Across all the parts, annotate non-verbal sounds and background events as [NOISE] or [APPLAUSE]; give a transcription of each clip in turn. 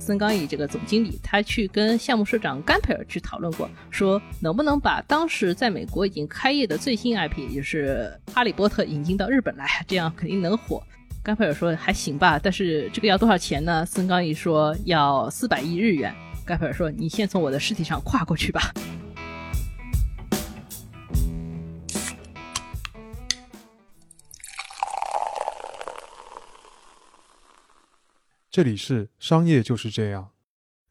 孙刚义这个总经理，他去跟项目社长甘培尔去讨论过，说能不能把当时在美国已经开业的最新 IP，也就是《哈利波特》引进到日本来，这样肯定能火。甘培尔说还行吧，但是这个要多少钱呢？孙刚义说要四百亿日元。甘培尔说你先从我的尸体上跨过去吧。这里是商业就是这样。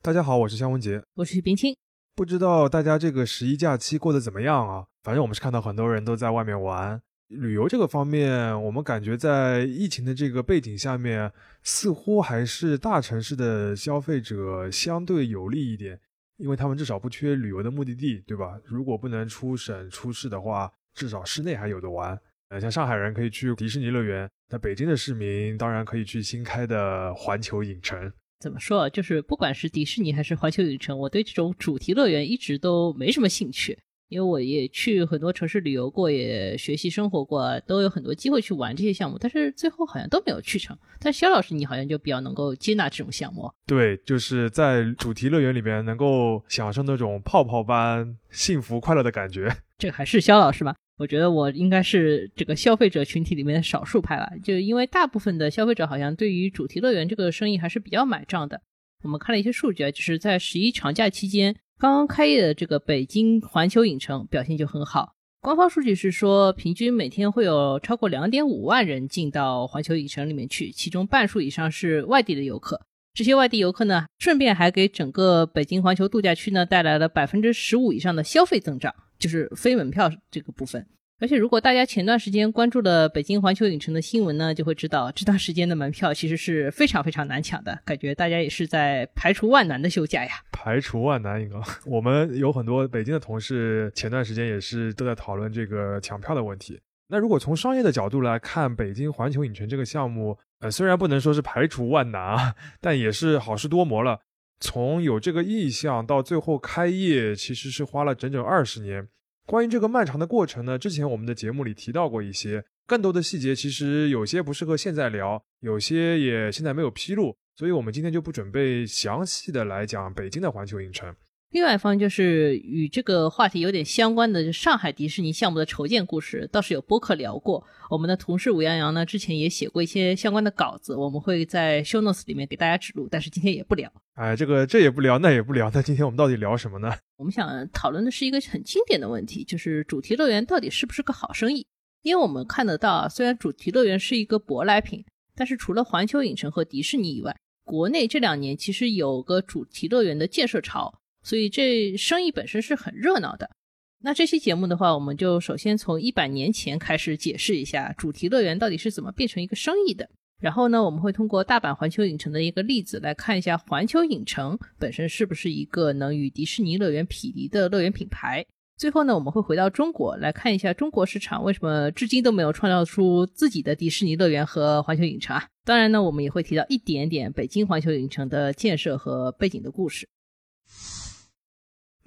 大家好，我是肖文杰，我是许冰清。不知道大家这个十一假期过得怎么样啊？反正我们是看到很多人都在外面玩。旅游这个方面，我们感觉在疫情的这个背景下面，似乎还是大城市的消费者相对有利一点，因为他们至少不缺旅游的目的地，对吧？如果不能出省出市的话，至少室内还有的玩。呃，像上海人可以去迪士尼乐园，那北京的市民当然可以去新开的环球影城。怎么说？就是不管是迪士尼还是环球影城，我对这种主题乐园一直都没什么兴趣，因为我也去很多城市旅游过，也学习生活过，都有很多机会去玩这些项目，但是最后好像都没有去成。但肖老师，你好像就比较能够接纳这种项目。对，就是在主题乐园里边能够享受那种泡泡般幸福快乐的感觉。这还是肖老师吗？我觉得我应该是这个消费者群体里面的少数派吧，就因为大部分的消费者好像对于主题乐园这个生意还是比较买账的。我们看了一些数据啊，就是在十一长假期间刚刚开业的这个北京环球影城表现就很好。官方数据是说，平均每天会有超过两点五万人进到环球影城里面去，其中半数以上是外地的游客。这些外地游客呢，顺便还给整个北京环球度假区呢带来了百分之十五以上的消费增长。就是非门票这个部分，而且如果大家前段时间关注了北京环球影城的新闻呢，就会知道这段时间的门票其实是非常非常难抢的，感觉大家也是在排除万难的休假呀。排除万难，应该 [LAUGHS] 我们有很多北京的同事前段时间也是都在讨论这个抢票的问题。那如果从商业的角度来看，北京环球影城这个项目，呃，虽然不能说是排除万难啊，[LAUGHS] 但也是好事多磨了。从有这个意向到最后开业，其实是花了整整二十年。关于这个漫长的过程呢，之前我们的节目里提到过一些更多的细节，其实有些不适合现在聊，有些也现在没有披露，所以我们今天就不准备详细的来讲北京的环球影城。另外一方就是与这个话题有点相关的，上海迪士尼项目的筹建故事，倒是有播客聊过。我们的同事吴洋洋呢，之前也写过一些相关的稿子，我们会在 show notes 里面给大家指路。但是今天也不聊。哎，这个这也不聊，那也不聊。那今天我们到底聊什么呢？我们想讨论的是一个很经典的问题，就是主题乐园到底是不是个好生意？因为我们看得到，虽然主题乐园是一个舶来品，但是除了环球影城和迪士尼以外，国内这两年其实有个主题乐园的建设潮。所以这生意本身是很热闹的。那这期节目的话，我们就首先从一百年前开始解释一下主题乐园到底是怎么变成一个生意的。然后呢，我们会通过大阪环球影城的一个例子来看一下环球影城本身是不是一个能与迪士尼乐园匹敌的乐园品牌。最后呢，我们会回到中国来看一下中国市场为什么至今都没有创造出自己的迪士尼乐园和环球影城啊。当然呢，我们也会提到一点点北京环球影城的建设和背景的故事。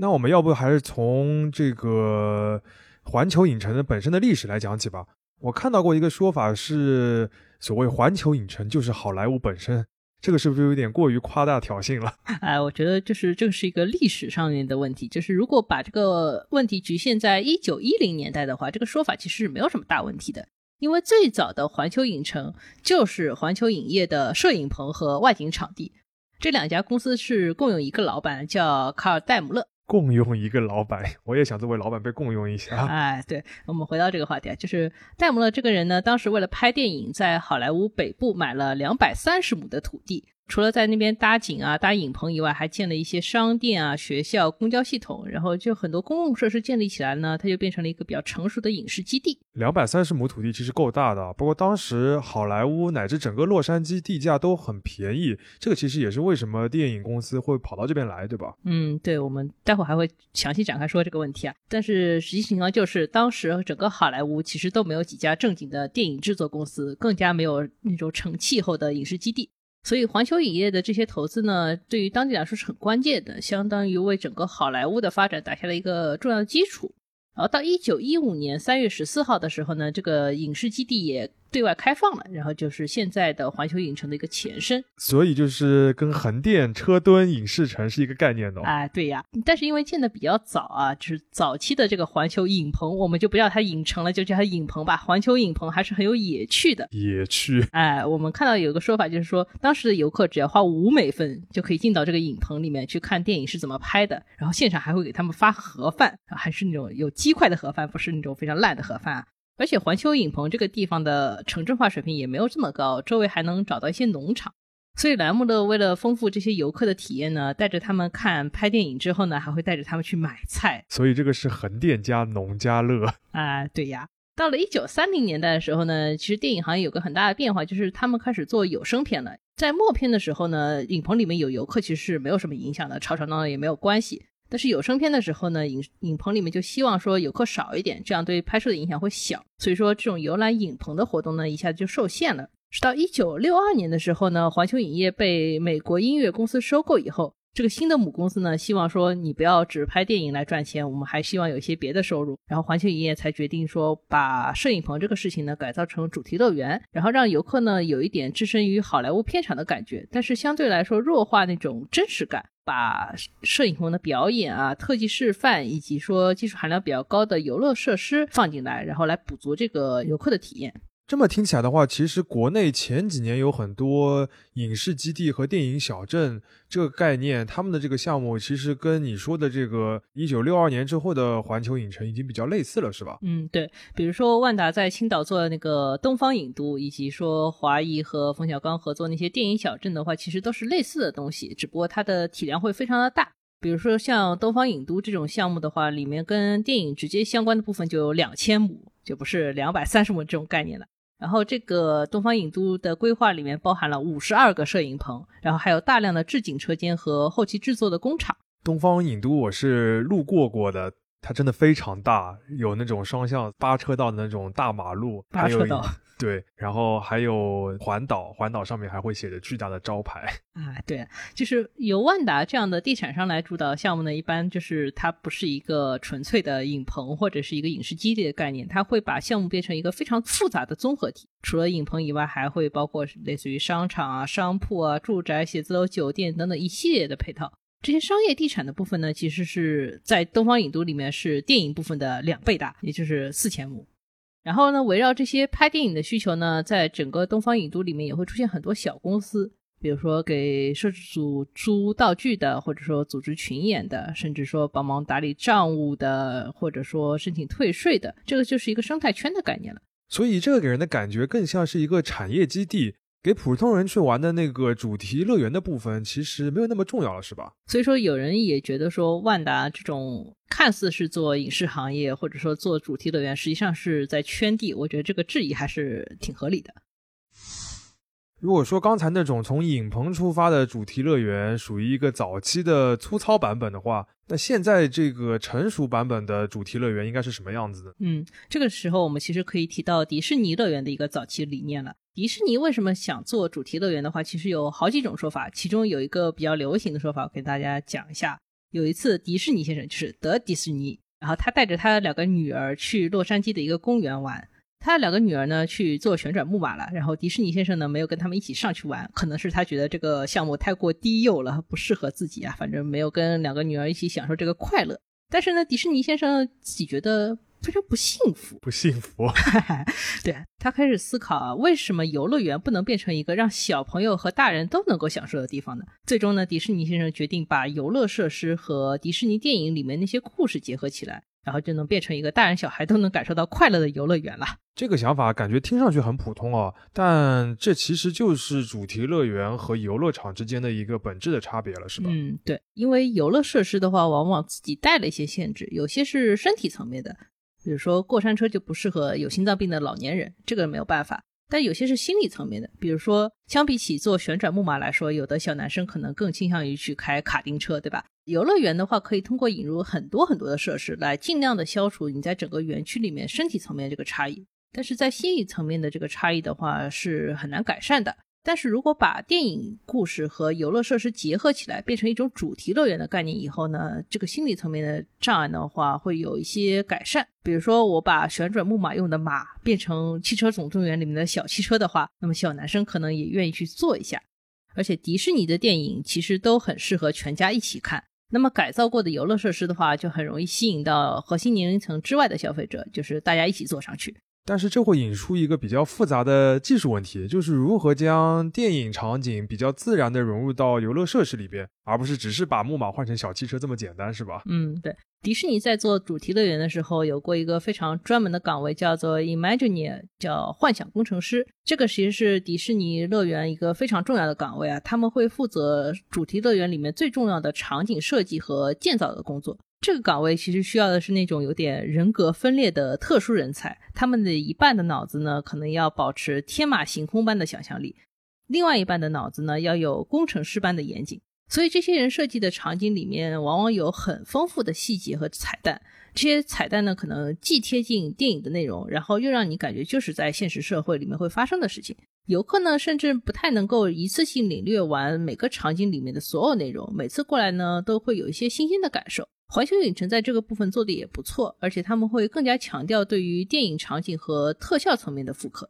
那我们要不还是从这个环球影城的本身的历史来讲起吧。我看到过一个说法是，所谓环球影城就是好莱坞本身，这个是不是有点过于夸大挑衅了？[LAUGHS] 哎，我觉得就是这是一个历史上面的问题。就是如果把这个问题局限在一九一零年代的话，这个说法其实是没有什么大问题的。因为最早的环球影城就是环球影业的摄影棚和外景场地，这两家公司是共有一个老板，叫卡尔戴姆勒。共用一个老板，[LAUGHS] 我也想作为老板被共用一下。哎，对，我们回到这个话题啊，就是戴姆勒这个人呢，当时为了拍电影，在好莱坞北部买了两百三十亩的土地。除了在那边搭景啊、搭影棚以外，还建了一些商店啊、学校、公交系统，然后就很多公共设施建立起来呢，它就变成了一个比较成熟的影视基地。两百三十亩土地其实够大的，不过当时好莱坞乃至整个洛杉矶地价都很便宜，这个其实也是为什么电影公司会跑到这边来，对吧？嗯，对，我们待会儿还会详细展开说这个问题啊。但是实际情况就是，当时整个好莱坞其实都没有几家正经的电影制作公司，更加没有那种成气候的影视基地。所以，环球影业的这些投资呢，对于当地来说是很关键的，相当于为整个好莱坞的发展打下了一个重要的基础。然后到一九一五年三月十四号的时候呢，这个影视基地也对外开放了，然后就是现在的环球影城的一个前身。所以就是跟横店、车墩、影视城是一个概念的。哎，对呀，但是因为建的比较早啊，就是早期的这个环球影棚，我们就不叫它影城了，就叫它影棚吧。环球影棚还是很有野趣的。野趣。[LAUGHS] 哎，我们看到有个说法，就是说当时的游客只要花五美分就可以进到这个影棚里面去看电影是怎么拍的，然后现场还会给他们发盒饭，还是那种有鸡块的盒饭，不是那种非常烂的盒饭。而且环球影棚这个地方的城镇化水平也没有这么高，周围还能找到一些农场。所以莱姆勒为了丰富这些游客的体验呢，带着他们看拍电影之后呢，还会带着他们去买菜。所以这个是横店加农家乐 [LAUGHS] 啊，对呀。到了一九三零年代的时候呢，其实电影行业有个很大的变化，就是他们开始做有声片了。在默片的时候呢，影棚里面有游客其实是没有什么影响的，吵吵闹闹也没有关系。但是有声片的时候呢，影影棚里面就希望说游客少一点，这样对拍摄的影响会小。所以说这种游览影棚的活动呢，一下子就受限了。直到一九六二年的时候呢，环球影业被美国音乐公司收购以后，这个新的母公司呢，希望说你不要只拍电影来赚钱，我们还希望有一些别的收入。然后环球影业才决定说，把摄影棚这个事情呢改造成主题乐园，然后让游客呢有一点置身于好莱坞片场的感觉，但是相对来说弱化那种真实感。把摄影棚的表演啊、特技示范，以及说技术含量比较高的游乐设施放进来，然后来补足这个游客的体验。这么听起来的话，其实国内前几年有很多影视基地和电影小镇这个概念，他们的这个项目其实跟你说的这个一九六二年之后的环球影城已经比较类似了，是吧？嗯，对。比如说万达在青岛做的那个东方影都，以及说华谊和冯小刚合作那些电影小镇的话，其实都是类似的东西，只不过它的体量会非常的大。比如说像东方影都这种项目的话，里面跟电影直接相关的部分就有两千亩，就不是两百三十亩这种概念了。然后这个东方影都的规划里面包含了五十二个摄影棚，然后还有大量的置景车间和后期制作的工厂。东方影都我是路过过的，它真的非常大，有那种双向八车道的那种大马路，八车道。对，然后还有环岛，环岛上面还会写着巨大的招牌啊。对，就是由万达这样的地产商来主导项目呢，一般就是它不是一个纯粹的影棚或者是一个影视基地的概念，它会把项目变成一个非常复杂的综合体。除了影棚以外，还会包括类似于商场啊、商铺啊、住宅、写字楼、酒店等等一系列的配套。这些商业地产的部分呢，其实是在东方影都里面是电影部分的两倍大，也就是四千亩。然后呢，围绕这些拍电影的需求呢，在整个东方影都里面也会出现很多小公司，比如说给摄制组租道具的，或者说组织群演的，甚至说帮忙打理账务的，或者说申请退税的，这个就是一个生态圈的概念了。所以这个给人的感觉更像是一个产业基地。给普通人去玩的那个主题乐园的部分，其实没有那么重要了，是吧？所以说，有人也觉得说，万达这种看似是做影视行业，或者说做主题乐园，实际上是在圈地。我觉得这个质疑还是挺合理的。如果说刚才那种从影棚出发的主题乐园属于一个早期的粗糙版本的话，那现在这个成熟版本的主题乐园应该是什么样子的？嗯，这个时候我们其实可以提到迪士尼乐园的一个早期理念了。迪士尼为什么想做主题乐园的话，其实有好几种说法。其中有一个比较流行的说法，我给大家讲一下。有一次，迪士尼先生就是德迪士尼，然后他带着他的两个女儿去洛杉矶的一个公园玩。他的两个女儿呢去坐旋转木马了，然后迪士尼先生呢没有跟他们一起上去玩，可能是他觉得这个项目太过低幼了，不适合自己啊，反正没有跟两个女儿一起享受这个快乐。但是呢，迪士尼先生自己觉得。非常不幸福，不幸福。[LAUGHS] 对他开始思考啊，为什么游乐园不能变成一个让小朋友和大人都能够享受的地方呢？最终呢，迪士尼先生决定把游乐设施和迪士尼电影里面那些故事结合起来，然后就能变成一个大人小孩都能感受到快乐的游乐园了。这个想法感觉听上去很普通哦，但这其实就是主题乐园和游乐场之间的一个本质的差别了，是吧？嗯，对，因为游乐设施的话，往往自己带了一些限制，有些是身体层面的。比如说过山车就不适合有心脏病的老年人，这个没有办法。但有些是心理层面的，比如说相比起坐旋转木马来说，有的小男生可能更倾向于去开卡丁车，对吧？游乐园的话，可以通过引入很多很多的设施，来尽量的消除你在整个园区里面身体层面这个差异。但是在心理层面的这个差异的话，是很难改善的。但是如果把电影故事和游乐设施结合起来，变成一种主题乐园的概念以后呢，这个心理层面的障碍的话会有一些改善。比如说，我把旋转木马用的马变成《汽车总动员》里面的小汽车的话，那么小男生可能也愿意去坐一下。而且迪士尼的电影其实都很适合全家一起看。那么改造过的游乐设施的话，就很容易吸引到核心年龄层之外的消费者，就是大家一起坐上去。但是这会引出一个比较复杂的技术问题，就是如何将电影场景比较自然的融入到游乐设施里边，而不是只是把木马换成小汽车这么简单，是吧？嗯，对。迪士尼在做主题乐园的时候，有过一个非常专门的岗位，叫做 Imagineer，叫幻想工程师。这个其实是迪士尼乐园一个非常重要的岗位啊，他们会负责主题乐园里面最重要的场景设计和建造的工作。这个岗位其实需要的是那种有点人格分裂的特殊人才，他们的一半的脑子呢，可能要保持天马行空般的想象力，另外一半的脑子呢，要有工程师般的严谨。所以这些人设计的场景里面，往往有很丰富的细节和彩蛋。这些彩蛋呢，可能既贴近电影的内容，然后又让你感觉就是在现实社会里面会发生的事情。游客呢，甚至不太能够一次性领略完每个场景里面的所有内容，每次过来呢，都会有一些新鲜的感受。环球影城在这个部分做的也不错，而且他们会更加强调对于电影场景和特效层面的复刻。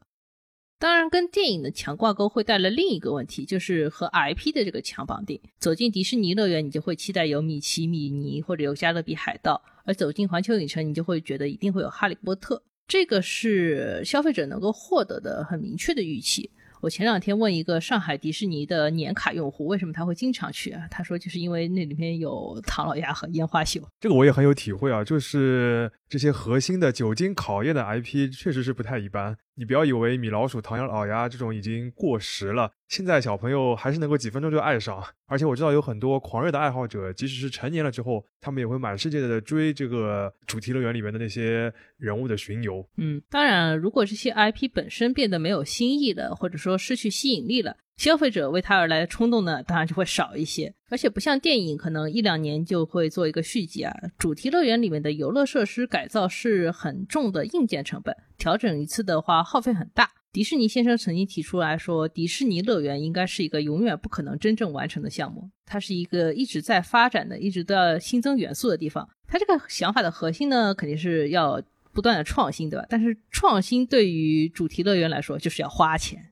当然，跟电影的强挂钩会带来另一个问题，就是和 IP 的这个强绑定。走进迪士尼乐园，你就会期待有米奇、米妮或者有加勒比海盗；而走进环球影城，你就会觉得一定会有哈利波特。这个是消费者能够获得的很明确的预期。我前两天问一个上海迪士尼的年卡用户，为什么他会经常去啊？他说就是因为那里面有唐老鸭和烟花秀。这个我也很有体会啊，就是这些核心的久经考验的 IP 确实是不太一般。你不要以为米老鼠、唐老鸭这种已经过时了，现在小朋友还是能够几分钟就爱上。而且我知道有很多狂热的爱好者，即使是成年了之后，他们也会满世界的追这个主题乐园里面的那些人物的巡游。嗯，当然，如果这些 IP 本身变得没有新意了，或者说失去吸引力了。消费者为它而来的冲动呢，当然就会少一些，而且不像电影，可能一两年就会做一个续集啊。主题乐园里面的游乐设施改造是很重的硬件成本，调整一次的话耗费很大。迪士尼先生曾经提出来说，迪士尼乐园应该是一个永远不可能真正完成的项目，它是一个一直在发展的、一直都要新增元素的地方。他这个想法的核心呢，肯定是要不断的创新，对吧？但是创新对于主题乐园来说，就是要花钱。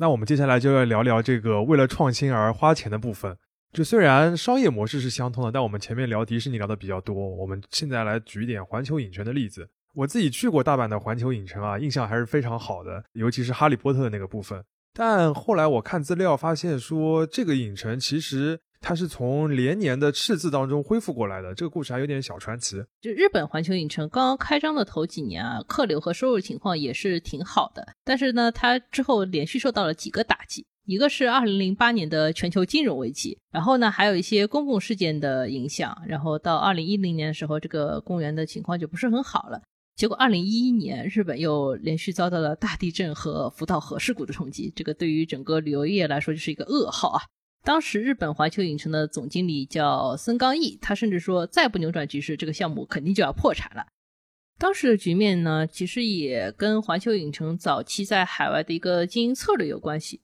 那我们接下来就要聊聊这个为了创新而花钱的部分。就虽然商业模式是相通的，但我们前面聊迪士尼聊的比较多，我们现在来举一点环球影城的例子。我自己去过大阪的环球影城啊，印象还是非常好的，尤其是哈利波特的那个部分。但后来我看资料发现说，这个影城其实。它是从连年的赤字当中恢复过来的，这个故事还有点小传奇。就日本环球影城刚刚开张的头几年啊，客流和收入情况也是挺好的。但是呢，它之后连续受到了几个打击，一个是2008年的全球金融危机，然后呢，还有一些公共事件的影响，然后到2010年的时候，这个公园的情况就不是很好了。结果2011年，日本又连续遭到了大地震和福岛核事故的冲击，这个对于整个旅游业来说就是一个噩耗啊。当时日本环球影城的总经理叫森冈义，他甚至说再不扭转局势，这个项目肯定就要破产了。当时的局面呢，其实也跟环球影城早期在海外的一个经营策略有关系。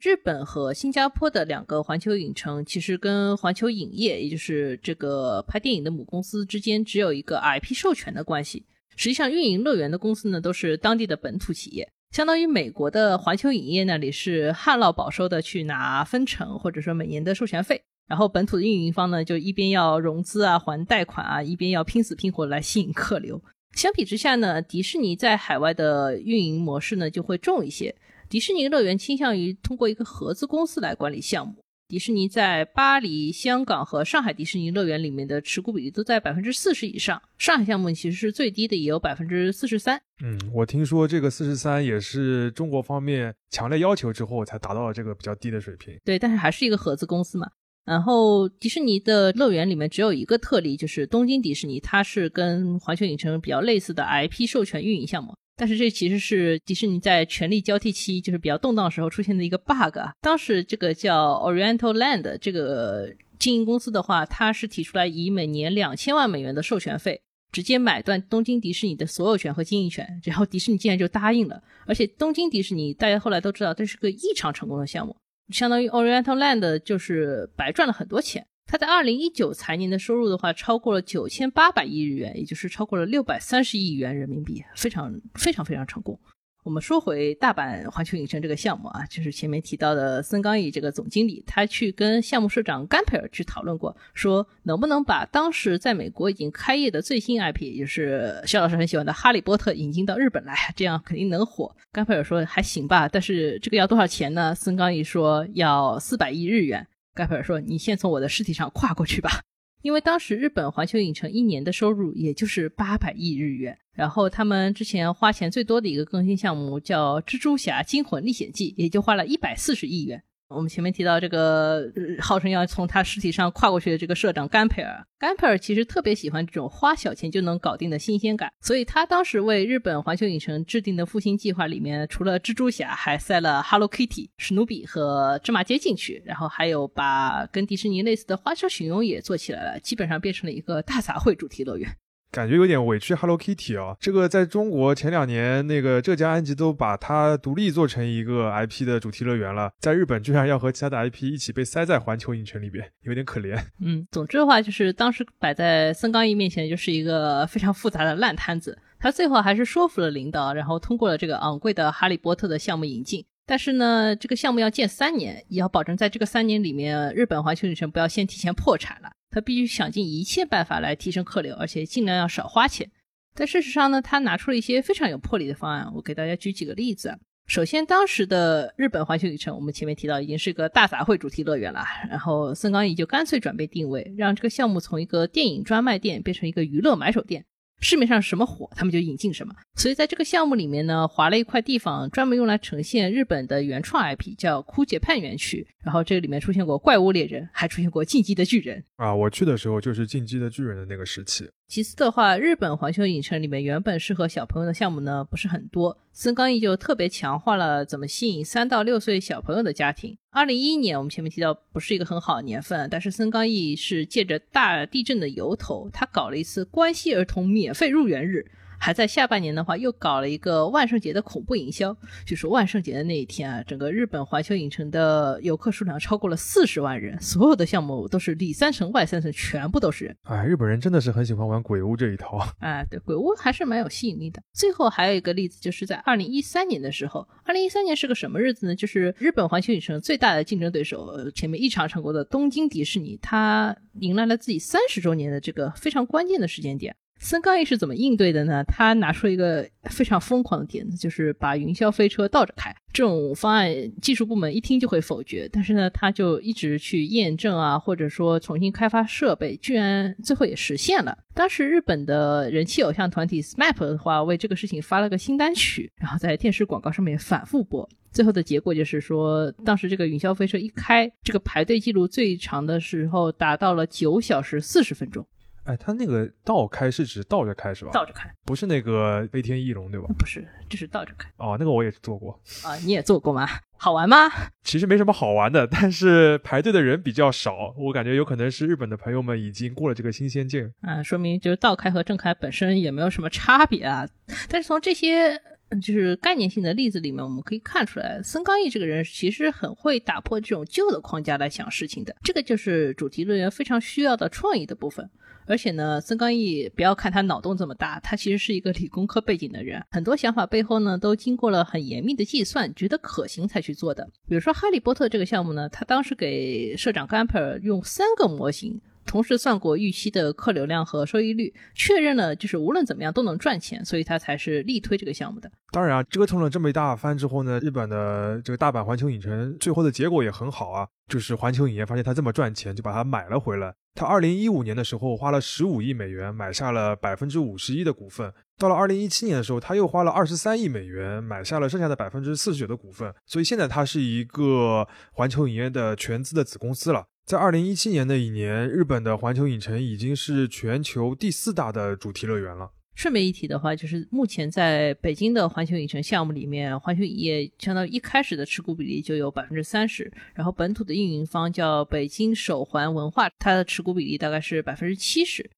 日本和新加坡的两个环球影城，其实跟环球影业，也就是这个拍电影的母公司之间，只有一个 IP 授权的关系。实际上，运营乐园的公司呢，都是当地的本土企业。相当于美国的环球影业那里是旱涝保收的去拿分成或者说每年的授权费，然后本土的运营方呢就一边要融资啊还贷款啊，一边要拼死拼活来吸引客流。相比之下呢，迪士尼在海外的运营模式呢就会重一些，迪士尼乐园倾向于通过一个合资公司来管理项目。迪士尼在巴黎、香港和上海迪士尼乐园里面的持股比例都在百分之四十以上。上海项目其实是最低的，也有百分之四十三。嗯，我听说这个四十三也是中国方面强烈要求之后才达到了这个比较低的水平。对，但是还是一个合资公司嘛。然后迪士尼的乐园里面只有一个特例，就是东京迪士尼，它是跟环球影城比较类似的 IP 授权运营项目。但是这其实是迪士尼在权力交替期，就是比较动荡时候出现的一个 bug。当时这个叫 Oriental Land 这个经营公司的话，它是提出来以每年两千万美元的授权费，直接买断东京迪士尼的所有权和经营权，然后迪士尼竟然就答应了。而且东京迪士尼大家后来都知道，这是个异常成功的项目，相当于 Oriental Land 就是白赚了很多钱。他在二零一九财年的收入的话，超过了九千八百亿日元，也就是超过了六百三十亿元人民币，非常非常非常成功。我们说回大阪环球影城这个项目啊，就是前面提到的森冈义这个总经理，他去跟项目社长甘培尔去讨论过，说能不能把当时在美国已经开业的最新 IP，也就是肖老师很喜欢的《哈利波特》引进到日本来，这样肯定能火。甘培尔说还行吧，但是这个要多少钱呢？森冈义说要四百亿日元。盖普尔说：“你先从我的尸体上跨过去吧，因为当时日本环球影城一年的收入也就是八百亿日元。然后他们之前花钱最多的一个更新项目叫《蜘蛛侠惊魂历险记》，也就花了一百四十亿元。”我们前面提到这个号称要从他尸体上跨过去的这个社长甘培尔，甘培尔其实特别喜欢这种花小钱就能搞定的新鲜感，所以他当时为日本环球影城制定的复兴计划里面，除了蜘蛛侠，还塞了 Hello Kitty、史努比和芝麻街进去，然后还有把跟迪士尼类似的花车巡游也做起来了，基本上变成了一个大杂烩主题乐园。感觉有点委屈 Hello Kitty 啊！这个在中国前两年那个浙江安吉都把它独立做成一个 IP 的主题乐园了，在日本居然要和其他的 IP 一起被塞在环球影城里边，有点可怜。嗯，总之的话就是当时摆在森冈义面前就是一个非常复杂的烂摊子，他最后还是说服了领导，然后通过了这个昂贵的哈利波特的项目引进。但是呢，这个项目要建三年，也要保证在这个三年里面，日本环球影城不要先提前破产了。他必须想尽一切办法来提升客流，而且尽量要少花钱。但事实上呢，他拿出了一些非常有魄力的方案。我给大家举几个例子。首先，当时的日本环球影城，我们前面提到已经是个大杂烩主题乐园了。然后森冈义就干脆转变定位，让这个项目从一个电影专卖店变成一个娱乐买手店。市面上什么火，他们就引进什么。所以在这个项目里面呢，划了一块地方，专门用来呈现日本的原创 IP，叫枯竭盼园区。然后这里面出现过怪物猎人，还出现过进击的巨人啊！我去的时候就是进击的巨人的那个时期。其次的话，日本环球影城里面原本适合小朋友的项目呢不是很多，森冈义就特别强化了怎么吸引三到六岁小朋友的家庭。二零一一年我们前面提到不是一个很好的年份，但是森冈义是借着大地震的由头，他搞了一次关西儿童免费入园日。还在下半年的话，又搞了一个万圣节的恐怖营销。就是万圣节的那一天啊，整个日本环球影城的游客数量超过了四十万人，所有的项目都是里三层外三层，全部都是人。哎，日本人真的是很喜欢玩鬼屋这一套。[LAUGHS] 哎，对，鬼屋还是蛮有吸引力的。最后还有一个例子，就是在二零一三年的时候，二零一三年是个什么日子呢？就是日本环球影城最大的竞争对手，前面异常成功的东京迪士尼，它迎来了自己三十周年的这个非常关键的时间点。森冈义是怎么应对的呢？他拿出一个非常疯狂的点子，就是把云霄飞车倒着开。这种方案技术部门一听就会否决，但是呢，他就一直去验证啊，或者说重新开发设备，居然最后也实现了。当时日本的人气偶像团体 SMAP 的话，为这个事情发了个新单曲，然后在电视广告上面反复播。最后的结果就是说，当时这个云霄飞车一开，这个排队记录最长的时候达到了九小时四十分钟。哎，他那个倒开是指倒着开是吧？倒着开，不是那个飞天翼龙对吧？不是，这是倒着开。哦，那个我也做过啊，你也做过吗？好玩吗？[LAUGHS] 其实没什么好玩的，但是排队的人比较少，我感觉有可能是日本的朋友们已经过了这个新鲜劲。啊，说明就是倒开和正开本身也没有什么差别啊。但是从这些就是概念性的例子里面，我们可以看出来，森冈义这个人其实很会打破这种旧的框架来想事情的。这个就是主题乐园非常需要的创意的部分。而且呢，森冈义不要看他脑洞这么大，他其实是一个理工科背景的人，很多想法背后呢都经过了很严密的计算，觉得可行才去做的。比如说《哈利波特》这个项目呢，他当时给社长甘培尔用三个模型，同时算过预期的客流量和收益率，确认了就是无论怎么样都能赚钱，所以他才是力推这个项目的。当然啊，折腾了这么一大番之后呢，日本的这个大阪环球影城最后的结果也很好啊，就是环球影业发现它这么赚钱，就把它买了回来。他二零一五年的时候花了十五亿美元买下了百分之五十一的股份，到了二零一七年的时候，他又花了二十三亿美元买下了剩下的百分之四十九的股份，所以现在它是一个环球影业的全资的子公司了。在二零一七年那一年，日本的环球影城已经是全球第四大的主题乐园了。顺便一提的话，就是目前在北京的环球影城项目里面，环球影业相当于一开始的持股比例就有百分之三十，然后本土的运营方叫北京首环文化，它的持股比例大概是百分之七十。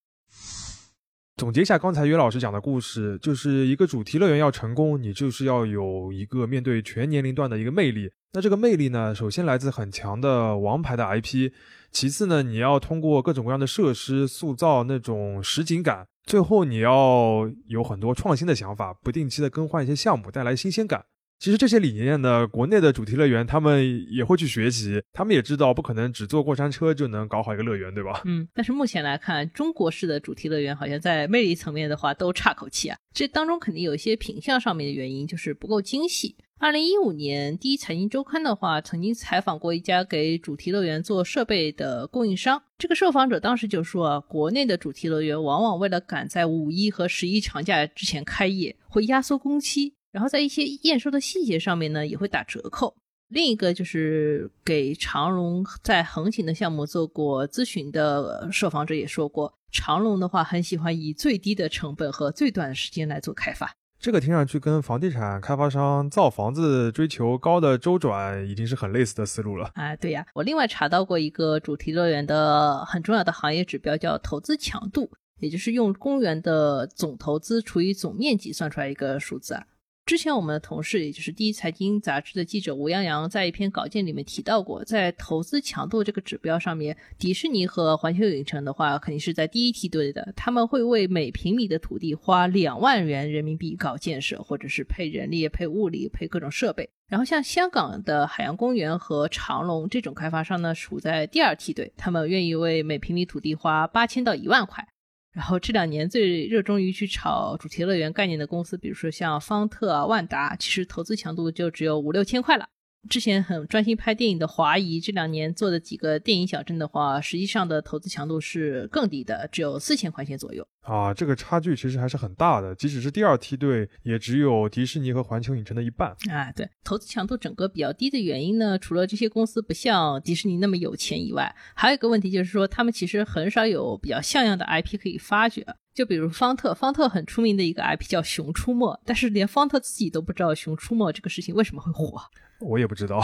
总结一下刚才约老师讲的故事，就是一个主题乐园要成功，你就是要有一个面对全年龄段的一个魅力。那这个魅力呢，首先来自很强的王牌的 IP，其次呢，你要通过各种各样的设施塑造那种实景感，最后你要有很多创新的想法，不定期的更换一些项目，带来新鲜感。其实这些理念呢，国内的主题乐园他们也会去学习，他们也知道不可能只坐过山车就能搞好一个乐园，对吧？[LAUGHS] 嗯，但是目前来看，中国式的主题乐园好像在魅力层面的话都差口气啊。这当中肯定有一些品相上面的原因，就是不够精细。二零一五年，第一财经周刊的话曾经采访过一家给主题乐园做设备的供应商，这个受访者当时就说啊，国内的主题乐园往往为了赶在五一和十一长假之前开业，会压缩工期。然后在一些验收的细节上面呢，也会打折扣。另一个就是给长荣在横琴的项目做过咨询的受访者也说过，长荣的话很喜欢以最低的成本和最短的时间来做开发。这个听上去跟房地产开发商造房子追求高的周转已经是很类似的思路了。啊，对呀，我另外查到过一个主题乐园的很重要的行业指标，叫投资强度，也就是用公园的总投资除以总面积算出来一个数字啊。之前我们的同事，也就是第一财经杂志的记者吴洋洋，在一篇稿件里面提到过，在投资强度这个指标上面，迪士尼和环球影城的话，肯定是在第一梯队的。他们会为每平米的土地花两万元人民币搞建设，或者是配人力、配物力、配各种设备。然后像香港的海洋公园和长隆这种开发商呢，处在第二梯队，他们愿意为每平米土地花八千到一万块。然后这两年最热衷于去炒主题乐园概念的公司，比如说像方特啊、万达，其实投资强度就只有五六千块了。之前很专心拍电影的华谊，这两年做的几个电影小镇的话，实际上的投资强度是更低的，只有四千块钱左右。啊，这个差距其实还是很大的，即使是第二梯队，也只有迪士尼和环球影城的一半。啊，对，投资强度整个比较低的原因呢，除了这些公司不像迪士尼那么有钱以外，还有一个问题就是说，他们其实很少有比较像样的 IP 可以发掘。就比如方特，方特很出名的一个 IP 叫《熊出没》，但是连方特自己都不知道《熊出没》这个事情为什么会火。我也不知道，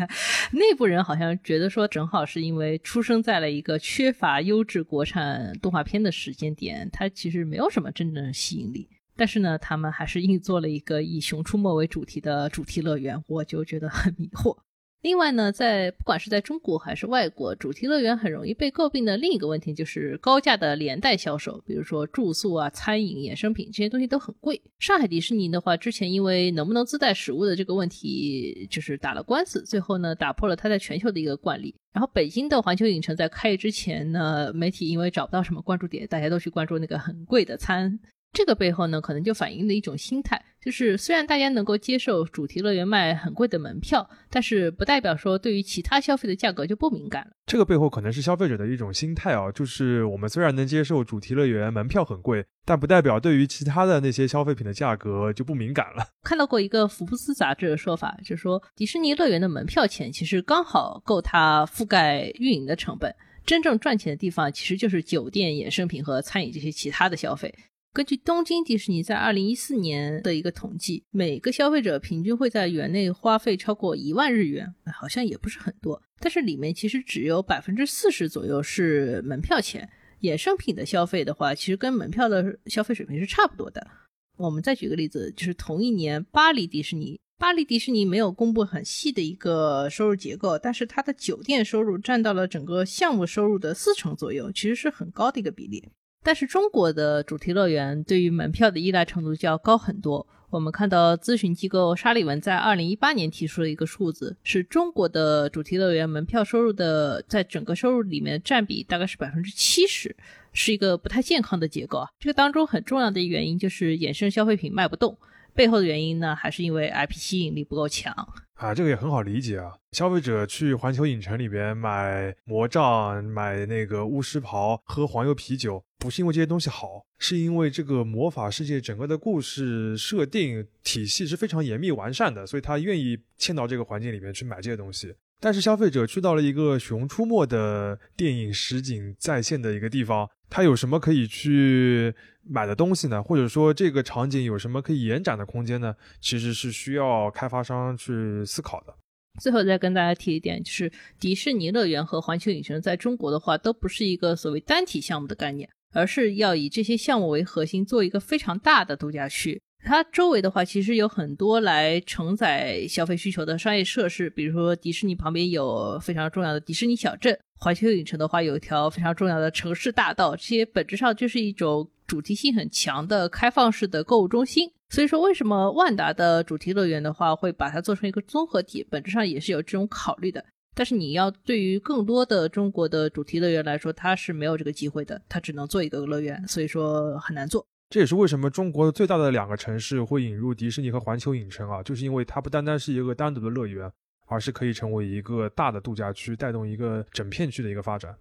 [LAUGHS] 内部人好像觉得说，正好是因为出生在了一个缺乏优质国产动画片的时间点，它其实没有什么真正的吸引力。但是呢，他们还是硬做了一个以《熊出没》为主题的主题乐园，我就觉得很迷惑。另外呢，在不管是在中国还是外国，主题乐园很容易被诟病的另一个问题就是高价的连带销售，比如说住宿啊、餐饮、衍生品这些东西都很贵。上海迪士尼的话，之前因为能不能自带食物的这个问题，就是打了官司，最后呢打破了它在全球的一个惯例。然后北京的环球影城在开业之前呢，媒体因为找不到什么关注点，大家都去关注那个很贵的餐。这个背后呢，可能就反映了一种心态，就是虽然大家能够接受主题乐园卖很贵的门票，但是不代表说对于其他消费的价格就不敏感了。这个背后可能是消费者的一种心态啊，就是我们虽然能接受主题乐园门票很贵，但不代表对于其他的那些消费品的价格就不敏感了。看到过一个福布斯杂志的说法，就是说迪士尼乐园的门票钱其实刚好够它覆盖运营的成本，真正赚钱的地方其实就是酒店、衍生品和餐饮这些其他的消费。根据东京迪士尼在二零一四年的一个统计，每个消费者平均会在园内花费超过一万日元，好像也不是很多。但是里面其实只有百分之四十左右是门票钱，衍生品的消费的话，其实跟门票的消费水平是差不多的。我们再举个例子，就是同一年巴黎迪士尼，巴黎迪士尼没有公布很细的一个收入结构，但是它的酒店收入占到了整个项目收入的四成左右，其实是很高的一个比例。但是中国的主题乐园对于门票的依赖程度就要高很多。我们看到咨询机构沙利文在二零一八年提出了一个数字，是中国的主题乐园门票收入的在整个收入里面占比大概是百分之七十，是一个不太健康的结构啊。这个当中很重要的一原因就是衍生消费品卖不动。背后的原因呢，还是因为 IP 吸引力不够强啊，这个也很好理解啊。消费者去环球影城里边买魔杖、买那个巫师袍、喝黄油啤酒，不是因为这些东西好，是因为这个魔法世界整个的故事设定体系是非常严密完善的，所以他愿意嵌到这个环境里面去买这些东西。但是消费者去到了一个《熊出没》的电影实景再现的一个地方，他有什么可以去？买的东西呢，或者说这个场景有什么可以延展的空间呢？其实是需要开发商去思考的。最后再跟大家提一点，就是迪士尼乐园和环球影城在中国的话，都不是一个所谓单体项目的概念，而是要以这些项目为核心，做一个非常大的度假区。它周围的话，其实有很多来承载消费需求的商业设施，比如说迪士尼旁边有非常重要的迪士尼小镇，环球影城的话有一条非常重要的城市大道，这些本质上就是一种主题性很强的开放式的购物中心。所以说，为什么万达的主题乐园的话会把它做成一个综合体，本质上也是有这种考虑的。但是你要对于更多的中国的主题乐园来说，它是没有这个机会的，它只能做一个乐园，所以说很难做。这也是为什么中国最大的两个城市会引入迪士尼和环球影城啊，就是因为它不单单是一个单独的乐园，而是可以成为一个大的度假区，带动一个整片区的一个发展。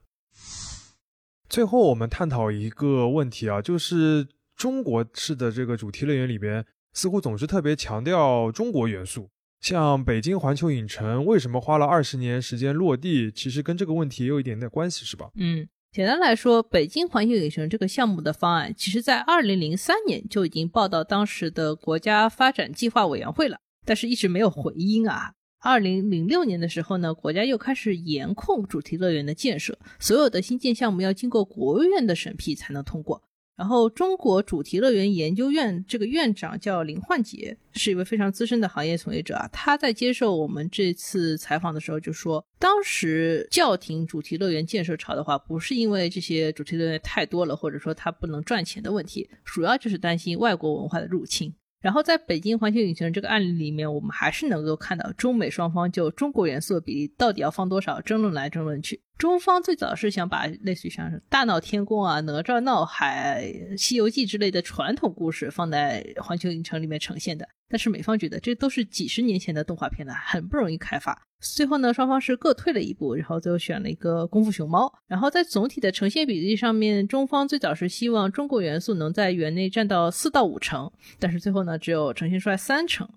最后，我们探讨一个问题啊，就是。中国式的这个主题乐园里边，似乎总是特别强调中国元素。像北京环球影城为什么花了二十年时间落地，其实跟这个问题也有一点点关系，是吧？嗯，简单来说，北京环球影城这个项目的方案，其实在二零零三年就已经报到当时的国家发展计划委员会了，但是一直没有回音啊。二零零六年的时候呢，国家又开始严控主题乐园的建设，所有的新建项目要经过国务院的审批才能通过。然后，中国主题乐园研究院这个院长叫林焕杰，是一位非常资深的行业从业者啊。他在接受我们这次采访的时候就说，当时叫停主题乐园建设潮的话，不是因为这些主题乐园太多了，或者说它不能赚钱的问题，主要就是担心外国文化的入侵。然后，在北京环球影城这个案例里面，我们还是能够看到中美双方就中国元素的比例到底要放多少争论来争论去。中方最早是想把类似于像大闹天宫啊、哪吒闹海、西游记之类的传统故事放在环球影城里面呈现的，但是美方觉得这都是几十年前的动画片了，很不容易开发。最后呢，双方是各退了一步，然后最后选了一个功夫熊猫。然后在总体的呈现比例上面，中方最早是希望中国元素能在园内占到四到五成，但是最后呢，只有呈现出来三成。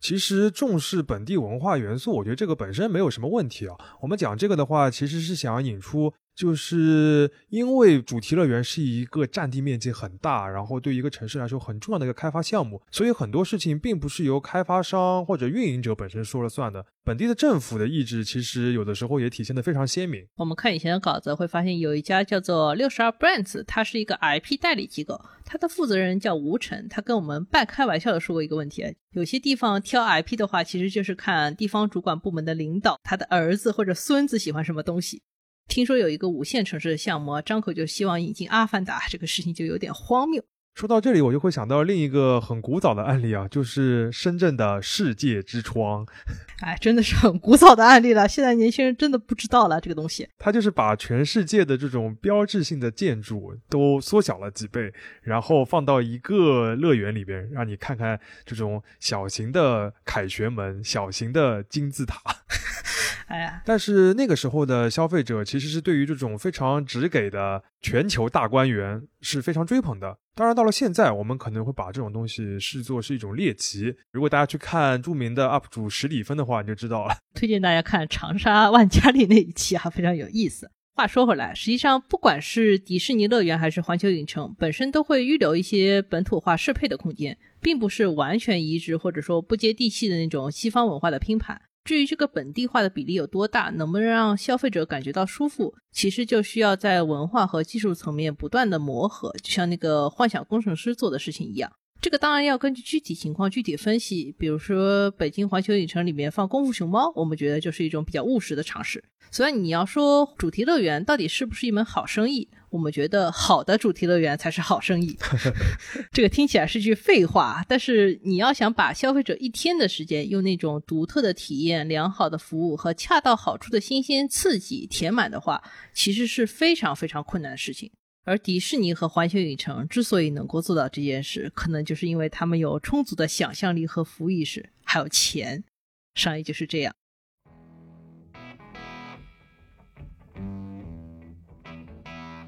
其实重视本地文化元素，我觉得这个本身没有什么问题啊。我们讲这个的话，其实是想引出。就是因为主题乐园是一个占地面积很大，然后对一个城市来说很重要的一个开发项目，所以很多事情并不是由开发商或者运营者本身说了算的。本地的政府的意志其实有的时候也体现的非常鲜明。我们看以前的稿子会发现，有一家叫做六十二 Brands，它是一个 IP 代理机构，它的负责人叫吴晨，他跟我们半开玩笑的说过一个问题：有些地方挑 IP 的话，其实就是看地方主管部门的领导他的儿子或者孙子喜欢什么东西。听说有一个五线城市的项目，张口就希望引进《阿凡达》，这个事情就有点荒谬。说到这里，我就会想到另一个很古早的案例啊，就是深圳的世界之窗。[LAUGHS] 哎，真的是很古早的案例了，现在年轻人真的不知道了这个东西。它就是把全世界的这种标志性的建筑都缩小了几倍，然后放到一个乐园里边，让你看看这种小型的凯旋门、小型的金字塔。[LAUGHS] 哎呀，但是那个时候的消费者其实是对于这种非常直给的全球大观园是非常追捧的。当然，到了现在，我们可能会把这种东西视作是一种猎奇。如果大家去看著名的 UP 主史里芬的话，你就知道了。[LAUGHS] 推荐大家看长沙万家丽那一期啊，非常有意思。话说回来，实际上不管是迪士尼乐园还是环球影城，本身都会预留一些本土化适配的空间，并不是完全移植或者说不接地气的那种西方文化的拼盘。至于这个本地化的比例有多大，能不能让消费者感觉到舒服，其实就需要在文化和技术层面不断的磨合，就像那个幻想工程师做的事情一样。这个当然要根据具体情况具体分析。比如说北京环球影城里面放功夫熊猫，我们觉得就是一种比较务实的尝试。所以你要说主题乐园到底是不是一门好生意？我们觉得好的主题乐园才是好生意，[LAUGHS] 这个听起来是句废话，但是你要想把消费者一天的时间用那种独特的体验、良好的服务和恰到好处的新鲜刺激填满的话，其实是非常非常困难的事情。而迪士尼和环球影城之所以能够做到这件事，可能就是因为他们有充足的想象力和服务意识，还有钱。商业就是这样。